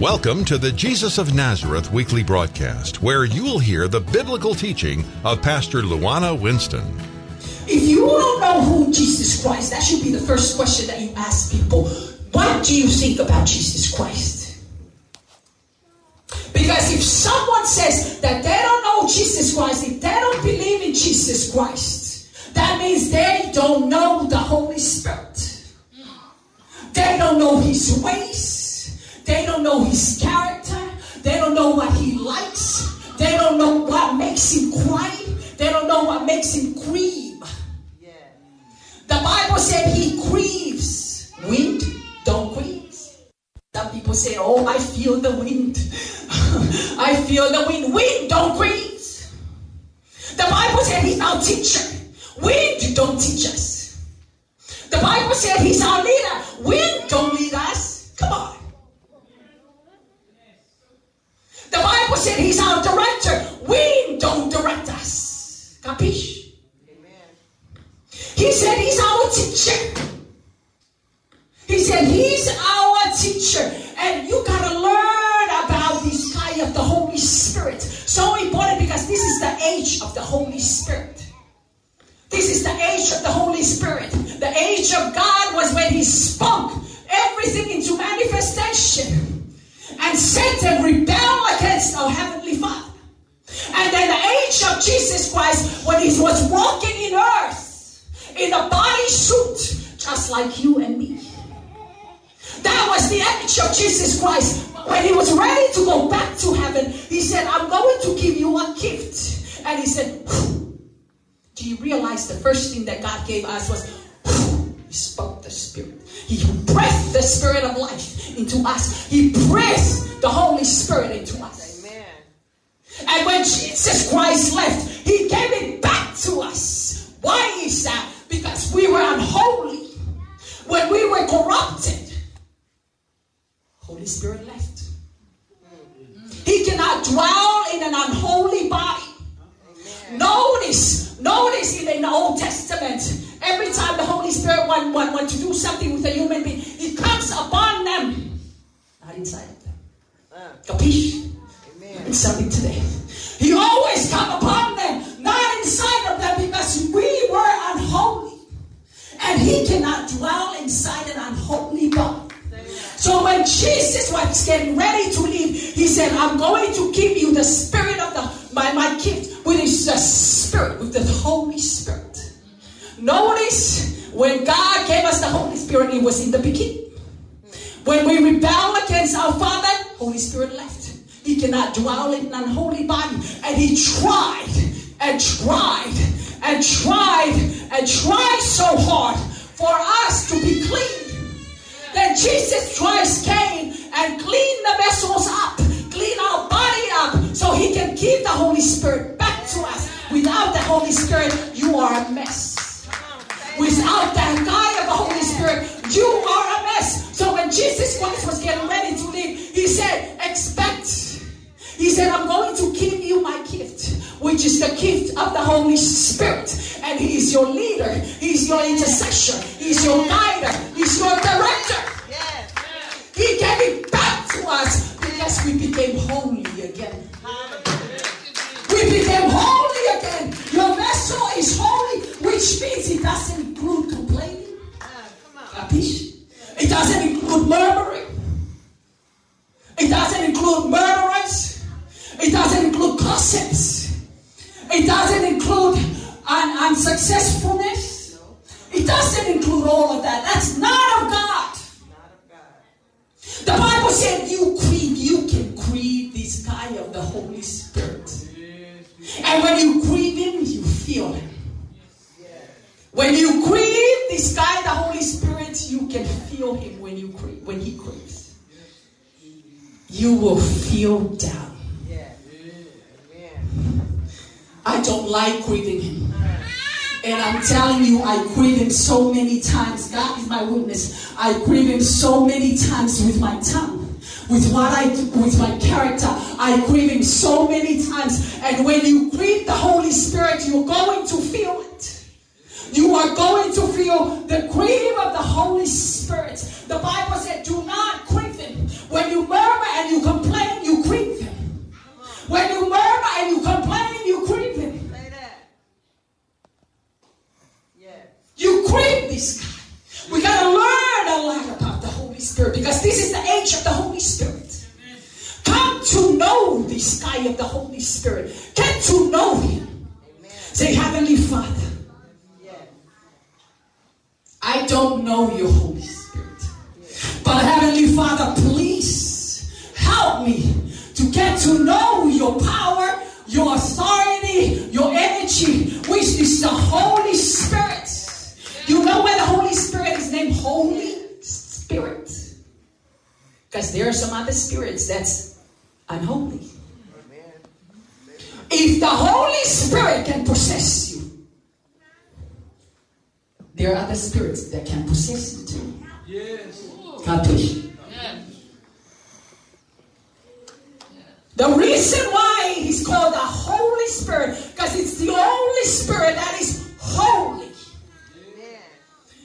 Welcome to the Jesus of Nazareth weekly broadcast, where you will hear the biblical teaching of Pastor Luana Winston. If you don't know who Jesus Christ, that should be the first question that you ask people. What do you think about Jesus Christ? Because if someone says that they don't know Jesus Christ, if they don't believe in Jesus Christ, that means they don't know the Holy Spirit. They don't know his ways. They don't know his character. They don't know what he likes. They don't know what makes him cry. They don't know what makes him grieve. The Bible said he grieves. Wind don't grieve. Some people say, Oh, I feel the wind. I feel the wind. Wind don't grieve. The Bible said he's our teacher. Wind don't teach us. The Bible said he's our leader. Wind don't lead us. Come on. The Bible said he's our director. We don't direct us. Capiche? Amen. He said he's our teacher. Like you and me. That was the image of Jesus Christ. When he was ready to go back to heaven, he said, I'm going to give you a gift. And he said, Do you realize the first thing that God gave us was he spoke the Spirit. He breathed the Spirit of life into us. He breathed the Holy Spirit into us. Amen. And when Jesus Christ left, he gave it back to us. Why is that? because we were unholy, when we were corrupted, Holy Spirit left. He cannot dwell in an unholy body. Notice, notice in the Old Testament, every time the Holy Spirit want, want, want to do something with a human being, it comes upon them, not inside of them. Capiche? It's something today. He always come upon them, not inside of them, because we were unholy. And he cannot dwell inside an unholy body. So when Jesus was getting ready to leave, he said, I'm going to give you the spirit of the my, my gift, which is the spirit, with the Holy Spirit. Notice when God gave us the Holy Spirit, it was in the beginning. When we rebel against our Father, Holy Spirit left. He cannot dwell in an unholy body. And he tried and tried and tried and tried so hard for us to be clean. Then Jesus Christ came and cleaned the vessels up, clean our body up, so he can give the Holy Spirit back to us. Without the Holy Spirit, you are a mess. Without that guy of the Holy Spirit, you are a mess. So when Jesus Christ was getting ready to leave, he said, expect he said, I'm going to give you my gift, which is the gift of the Holy Spirit. And He is your leader, He's your intercessor, He's your guider, He's your director. He gave it back to us because we became holy again. We became holy again. Your vessel is holy, which means it doesn't include complaining. It doesn't include murmuring. Feel him. When you cre- when he creeps. You will feel down. I don't like grieving him. And I'm telling you, I grieve him so many times. God is my witness. I grieve him so many times with my tongue. With what I do, with my character. I grieve him so many times. And when you grieve the Holy Spirit, you're going to feel it. You are going to feel the grief of the Holy Spirit. The Bible said, do not grieve him. When you murmur and you complain, you grieve him. When you murmur and you complain, you grieve him. You crave this guy. We gotta learn a lot about the Holy Spirit because this is the age of the Holy Spirit. Come to know this guy of the Holy Spirit. Get to know him. Say, Heavenly Father, I don't know your Holy Spirit. But Heavenly Father, please help me to get to know your power, your authority, your energy, which is the Holy Spirit. You know why the Holy Spirit is named Holy Spirit? Because there are some other spirits that's unholy. If the Holy Spirit can possess there are other spirits that can possess you. Yes. You. The reason why he's called the Holy Spirit, because it's the only spirit that is holy.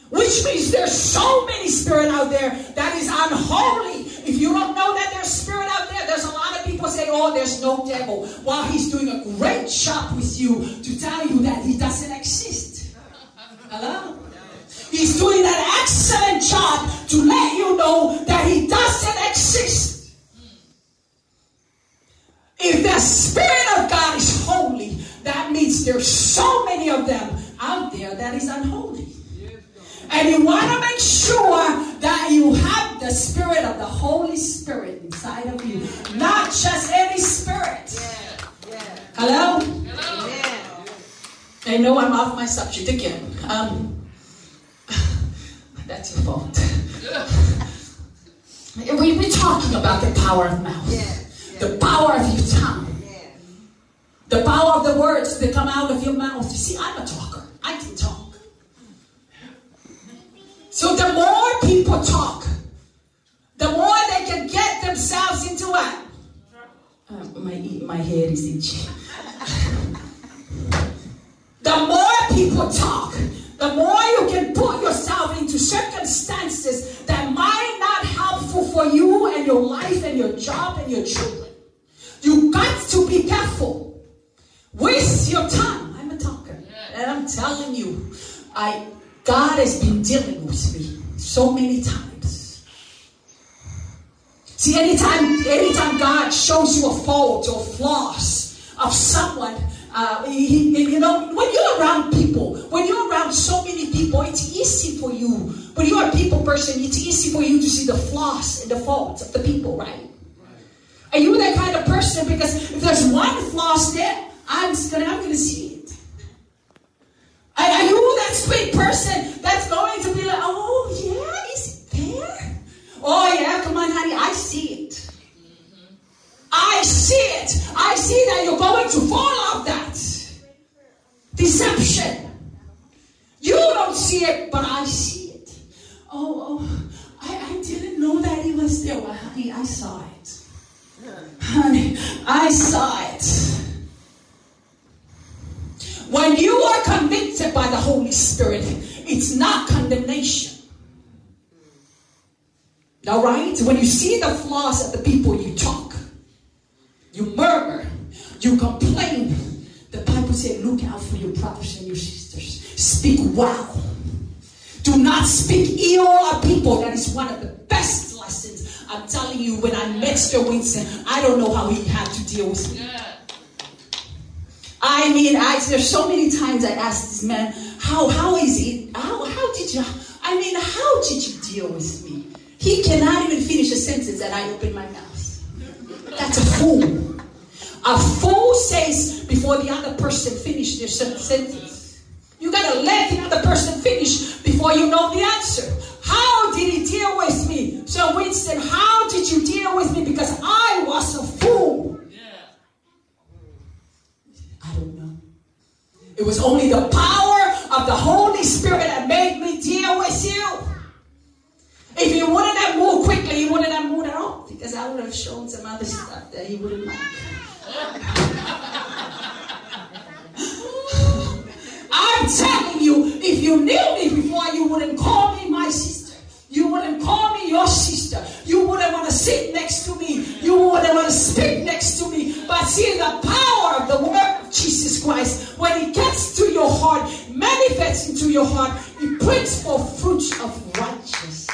Which means there's so many spirit out there that is unholy. If you don't know that there's spirit out there, there's a lot of people say, oh, there's no devil. While he's doing a great job with you to tell you that he doesn't exist. Hello? He's doing an excellent job to let you know that he doesn't exist. If the Spirit of God is holy, that means there's so many of them out there that is unholy. And you want to make sure that you have the Spirit of the Holy Spirit inside of you, not just any spirit. Hello? I know I'm off my subject again. Um, that's your fault. we, we're talking about the power of mouth, the power of your tongue, the power of the words that come out of your mouth. You see, I'm a talker. I can talk. So the more people talk, the more they can get themselves into what? Uh, my, my head is itchy. job and your children. You got to be careful Waste your time. I'm a talker, and I'm telling you, I God has been dealing with me so many times. See, anytime, anytime God shows you a fault or flaws of someone, uh, he, you know, when you're around people, when you're around so many people, it's easy for you. When you're a people person, it's easy for you to see the flaws and the faults of the people, right? Are you that kind of person? Because if there's one flaw there, I'm gonna, I'm gonna see it. Are you that sweet person that's going to be like, oh yeah, is it there? Oh yeah, come on, honey, I see it. I see it. I see that you're going to fall off that. Deception. You don't see it, but I see it. Oh, oh, I, I didn't know that he was there. Well, honey, I saw it. Honey, I saw it. When you are convicted by the Holy Spirit, it's not condemnation. All right? When you see the flaws of the people, you talk, you murmur, you complain. The Bible said, look out for your brothers and your sisters. Speak well. Do not speak ill of people. That is one of the best. I'm telling you, when I met Mr. Winston, I don't know how he had to deal with me. I mean, I, there's so many times I asked this man, how, how is it? How, how did you, I mean, how did you deal with me? He cannot even finish a sentence and I open my mouth. That's a fool. A fool says before the other person finishes their sentence. You gotta let the other person finish before you know the answer. How did he deal with me? So, said, How did you deal with me? Because I was a fool. I don't know. It was only the power of the Holy Spirit that made me deal with you. If he wouldn't have moved quickly, he wouldn't have moved at all. Because I would have shown some other stuff that he wouldn't like. I'm telling you, if you knew me before, you wouldn't call me my sister. Your sister. You wouldn't want to sit next to me. You wouldn't want to speak next to me. But see, the power of the word of Jesus Christ, when it gets to your heart, manifests into your heart, it brings forth fruits of righteousness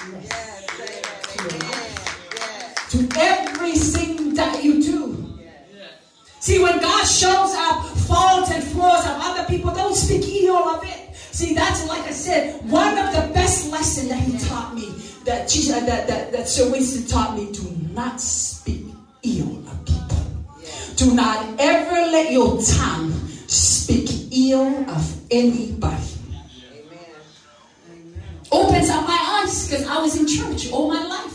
to everything that you do. See, when God shows up faults and flaws of other people, don't speak ill of it. See, that's like I said, one of the best lessons that he taught me, that Jesus, that, that, that Sir Winston taught me, do not speak ill of people. Do not ever let your tongue speak ill of anybody. Opens up my eyes because I was in church all my life.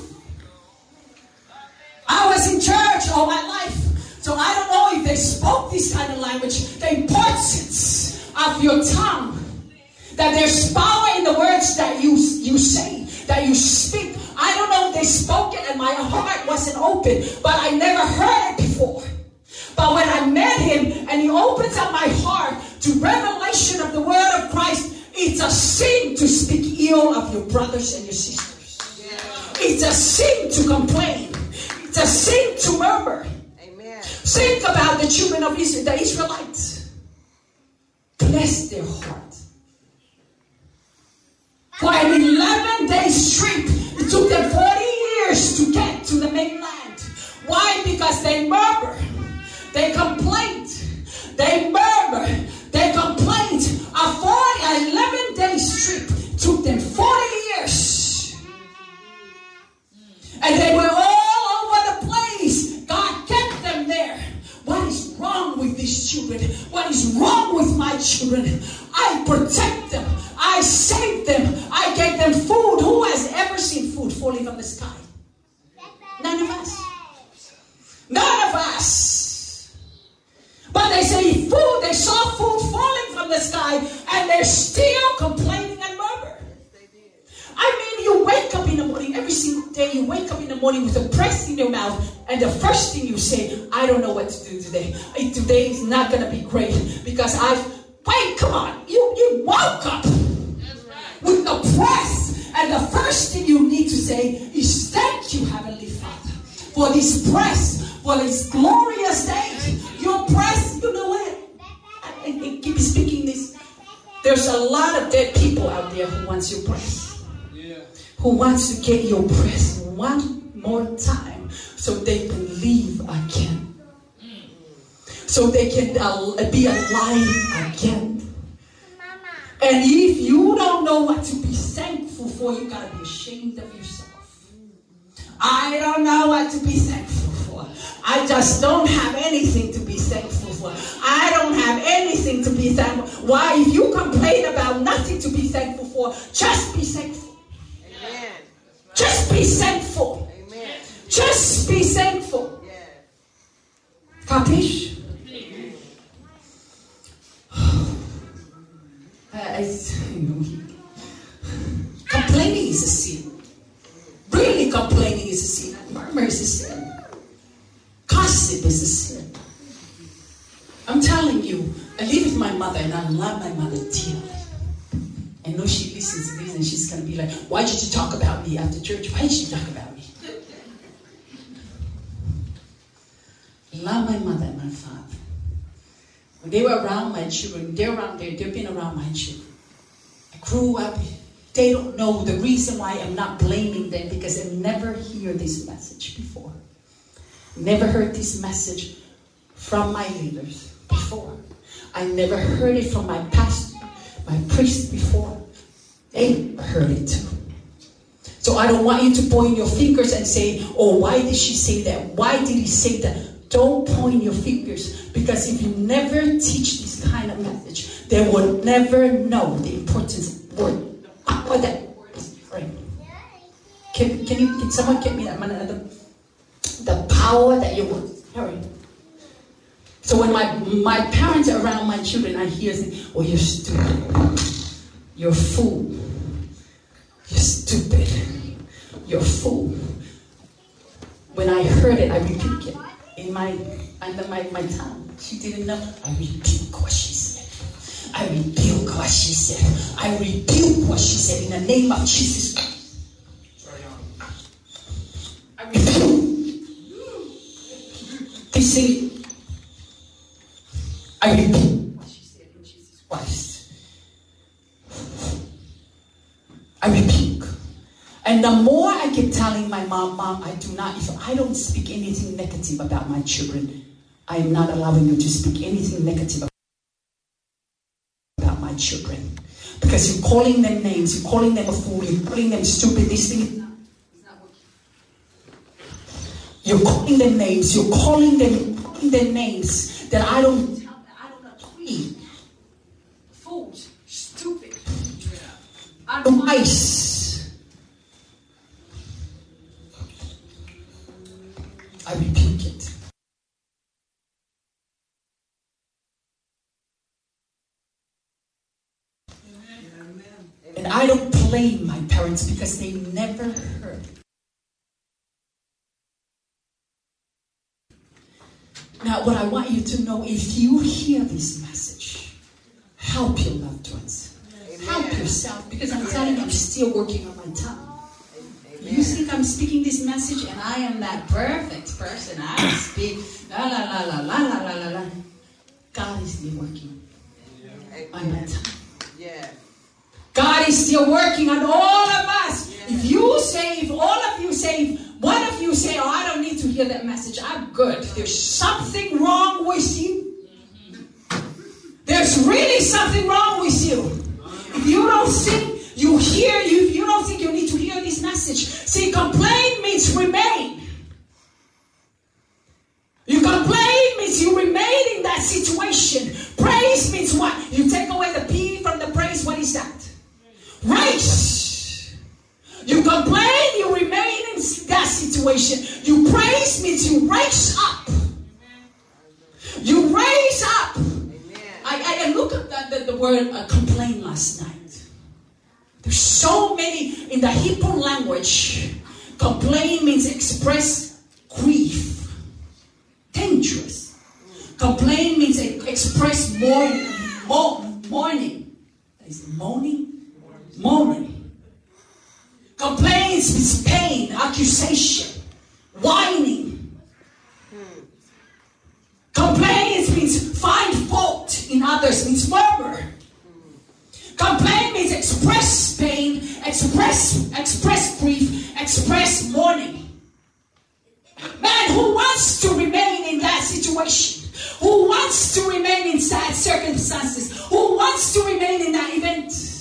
I was in church all my life. So I don't know if they spoke this kind of language. The importance of your tongue. That there's power in the words that you, you say, that you speak. I don't know if they spoke it and my heart wasn't open, but I never heard it before. But when I met him and he opens up my heart to revelation of the word of Christ, it's a sin to speak ill of your brothers and your sisters. It's a sin to complain. It's a sin to murmur. Amen. Think about the children of Israel, the Israelites. Bless their heart. For an 11 day trip, it took them 40 years to get to the mainland. Why? Because they murmur, they complain, they murmur, they complained. A 40, 11 day trip took them 40 years. And they were all over the place. God kept them there. What is wrong with these children? What is wrong with my children? I protect them. I save them. I gave them food. Who has ever seen food falling from the sky? None of us. None of us. But they say food, they saw food falling from the sky and they're still complaining and murmur. I mean, you wake up in the morning, every single day, you wake up in the morning with a press in your mouth, and the first thing you say, I don't know what to do today. Today is not going to be great because I've. Wait, come on. You, you woke up with the press, and the first thing you need to say is, Thank you, Heavenly Father, for this press, for this glorious day. Your press, you know what? I, I- I keep speaking this. There's a lot of dead people out there who wants your press who wants to get your press one more time so they believe again. So they can uh, be alive again. And if you don't know what to be thankful for, you gotta be ashamed of yourself. I don't know what to be thankful for. I just don't have anything to be thankful for. I don't have anything to be thankful. Why? If you complain about nothing to be thankful for, just be thankful. Amen. Just be thankful. Amen. Just be thankful. I- Why did you talk about me after church? Why did you talk about me? Love my mother and my father. When they were around my children, they're around there, they've been around my children. I grew up, they don't know the reason why I'm not blaming them because they never hear this message before. Never heard this message from my leaders before. I never heard it from my pastor, my priest before. They heard it too. So I don't want you to point your fingers and say, oh, why did she say that? Why did he say that? Don't point your fingers because if you never teach this kind of message, they will never know the importance of word. Ah, what that. Right? Can, can you can someone get me that money? Uh, the, the power that you want. Hurry. So when my my parents are around my children, I hear say, "Oh, you're stupid. You're a fool. You're stupid. You're a fool." When I heard it, I rebuked it in my under my, my tongue. She didn't know. I rebuke what she said. I rebuke what she said. I rebuke what she said in the name of Jesus. Christ. I rebuke. They say, I rebuke what she said in Jesus Christ. I rebuke. And the more I keep telling my mom, Mom, I do not, if I don't speak anything negative about my children, I am not allowing you to speak anything negative about my children. Because you're calling them names, you're calling them a fool, you're calling them stupid. This thing is not, it's not working. You're calling them names, you're calling them, calling them names that I don't, I don't agree. Fools, stupid. I don't blame my parents because they never heard. Now, what I want you to know if you hear this message, help your loved ones, help yourself because I'm telling you, I'm still working on my tongue. You think I'm speaking this message and I am that perfect person. I speak la la la la la la la la. God is still working on my tongue. Yeah. God is still working on all of us. If you say, if all of you say, one of you say, oh, I don't need to hear that message, I'm good. There's something wrong with you. There's really something wrong with you. If you don't think you hear, you, you don't think you need to hear this message. See, complain means remain. Race. You complain, you remain in that situation. You praise means you raise up. You raise up. I, I looked at the, the, the word uh, complain last night. There's so many in the Hebrew language. Complain means express grief. Dangerous. Complain means express mourn, mourn, mourning. Is it mourning? Complaints means pain, accusation, whining. Complaints means find fault in others, means murmur. Complain means express pain, express express grief, express mourning. Man who wants to remain in that situation, who wants to remain in sad circumstances, who wants to remain in that event.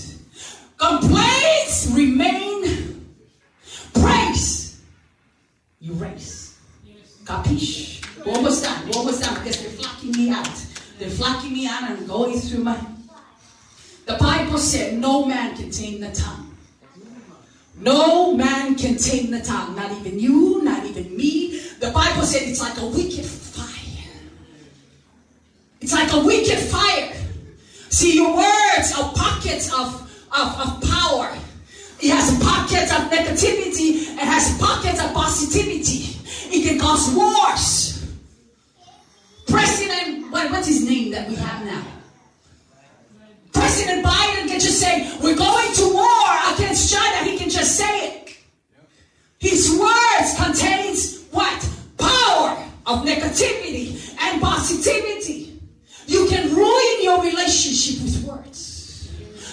Complaints remain. Praise. You race. Capiche? That? What was that? Because they're flocking me out. They're flocking me out and going through my. The Bible said no man can tame the tongue. No man can tame the tongue. Not even you, not even me. The Bible said it's like a wicked fire. It's like a wicked fire. See, your words are pockets of, of, of power. It has pockets of negativity and has pockets of positivity. It can cause wars. President, what, what's his name that we have now? President Biden can just say, we're going to war against China. He can just say it. His words contains what? Power of negativity and positivity. You can ruin your relationship with words.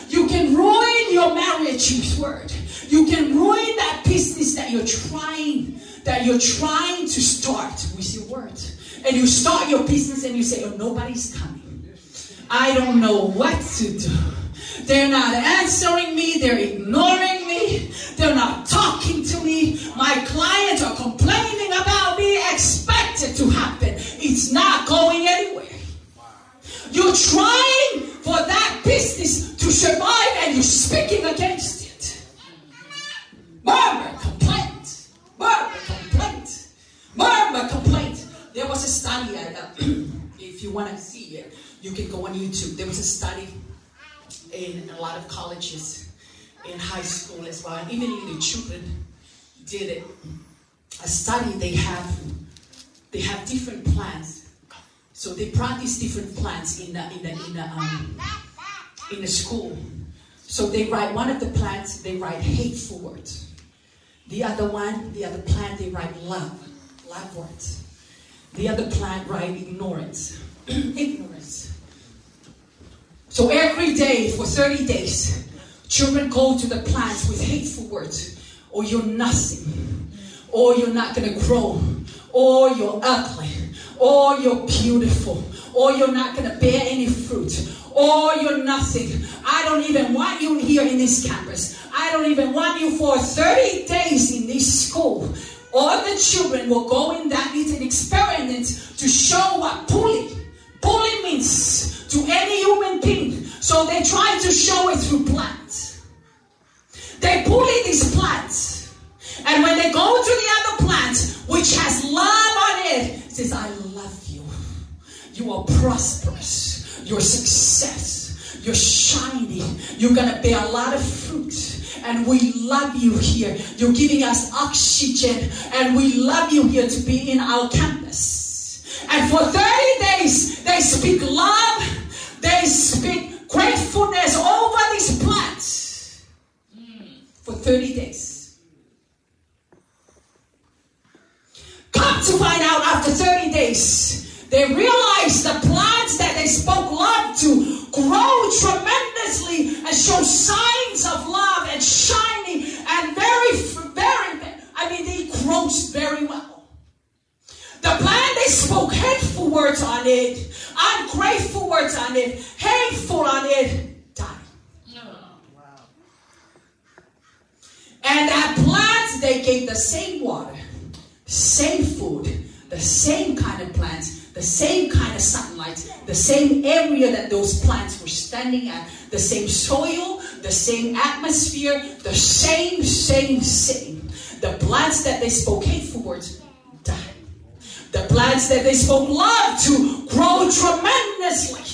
You can ruin your marriage with word. You can ruin that business that you're trying, that you're trying to start with your word. And you start your business and you say, oh, nobody's coming. I don't know what to do. They're not answering me. They're ignoring me. They're not talking to me. My clients are complaining about me. Expect it to happen. It's not going anywhere. You're trying survive and you're speaking against it. Murmur, complaint, murmur, complaint, murmur, complaint. There was a study, uh, if you want to see it, you can go on YouTube. There was a study in a lot of colleges, in high school as well, and even the children did it. A study they have, they have different plants. So they practice different plants in the, in the, in the, um, in the school. So they write one of the plants, they write hateful words. The other one, the other plant, they write love, love words. The other plant write ignorance, ignorance. So every day for 30 days, children go to the plants with hateful words, or you're nothing, or you're not gonna grow, or you're ugly, or you're beautiful, or you're not gonna bear any fruit, or you're nothing. I don't even want you here in this campus. I don't even want you for 30 days in this school. All the children will go in that. It's an experiment to show what bully. Bully means to any human being. So they try to show it through plants. They bully these plants. And when they go to the other plant, which has love on it, it says, I love you. You are prosperous. You're success. You're shining. You're going to bear a lot of fruit and we love you here. You're giving us oxygen, and we love you here to be in our campus. And for 30 days, they speak love, they speak gratefulness over these plants mm. for 30 days. Come to find out after 30 days, they realized the plants that they spoke to grow tremendously and show signs of love and shining and very, very, I mean, they grow very well. The plant they spoke hateful words on it, ungrateful words on it, hateful on it, died. And that plant, they gave the same water, same food, the same kind of plants, the same kind of sunlight, the same area that those plants were standing at, the same soil, the same atmosphere, the same, same, same. The plants that they spoke hateful words died. The plants that they spoke love to grow tremendously.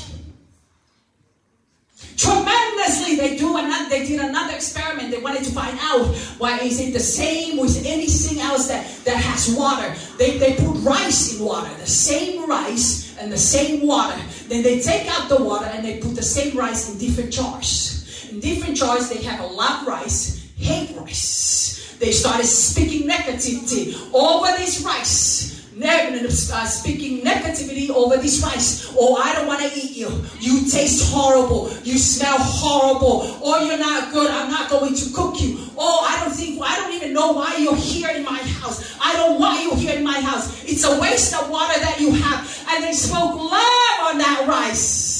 Tremendously, they do another. They did another experiment. They wanted to find out why is it the same with anything else that that has water. They they put rice in water, the same rice and the same water. Then they take out the water and they put the same rice in different jars. In different jars, they have a love rice, hate rice. They started speaking negativity over this rice uh, speaking negativity over this rice. Oh, I don't want to eat you. You taste horrible. You smell horrible. Or oh, you're not good. I'm not going to cook you. Oh, I don't think, I don't even know why you're here in my house. I don't want you here in my house. It's a waste of water that you have. And they spoke love on that rice.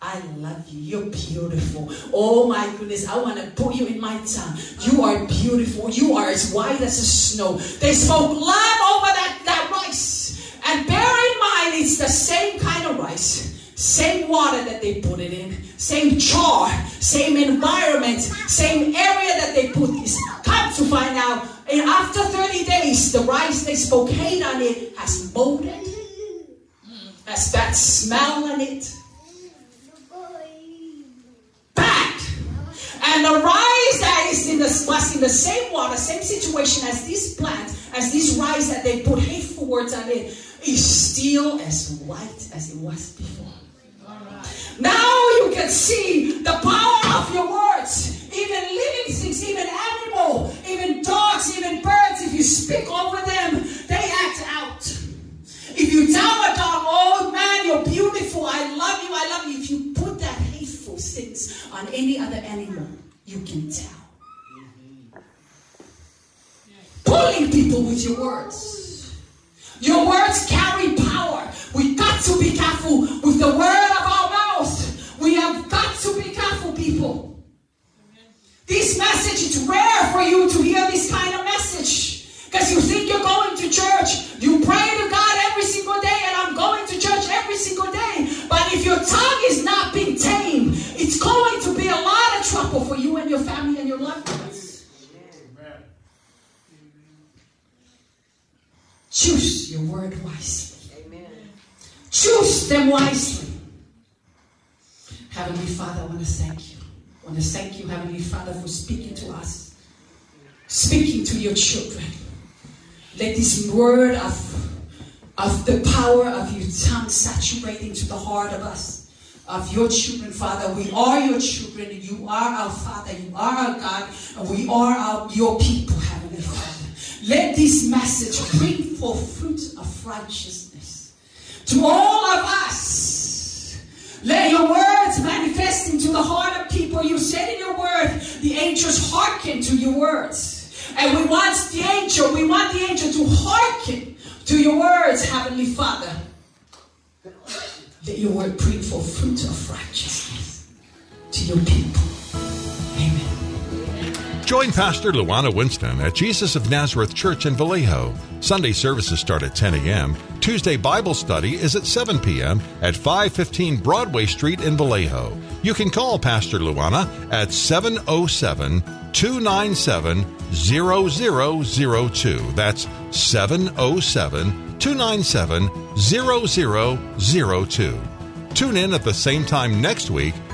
I love you. You're beautiful. Oh my goodness. I want to put you in my tongue. You are beautiful. You are as white as the snow. They spoke love over that. And bear in mind, it's the same kind of rice. Same water that they put it in, same char, same environment, same area that they put this. Come to find out, and after 30 days, the rice they spoke hate on it has molded, has bad smell on it, And the rice that is in the was in the same water, same situation as this plant, as this rice that they put hateful words on it, is still as white as it was before. Now you can see the power of your words. Even living things, even animal, even dogs, even birds, if you speak over them, they act out. If you tell a dog, oh man, you're beautiful, I love you, I love you, if you put that hateful things on any other animal, you can tell. Pulling people with your words. Your words carry power. We got to be careful with the word of our mouth. We have got to be careful, people. This message, it's rare for you to hear this kind of message. Because you think you're going to church. You pray to God every single day, and I'm going to church every single day. But if your tongue is not being tamed, it's going to be a lot of trouble for you and your family and your loved ones. Choose your word wisely. Amen. Choose them wisely. Heavenly Father, I want to thank you. I want to thank you, Heavenly Father, for speaking to us, speaking to your children. Let this word of, of the power of your tongue saturate into the heart of us, of your children, Father. We are your children, you are our Father, you are our God, and we are our, your people. Let this message bring forth fruit of righteousness to all of us. Let your words manifest into the heart of people. You said in your word, the angels hearken to your words. And we want the angel, we want the angel to hearken to your words, Heavenly Father. Let your word bring forth fruit of righteousness to your people. Join Pastor Luana Winston at Jesus of Nazareth Church in Vallejo. Sunday services start at 10 a.m. Tuesday Bible study is at 7 p.m. at 515 Broadway Street in Vallejo. You can call Pastor Luana at 707 297 0002. That's 707 297 0002. Tune in at the same time next week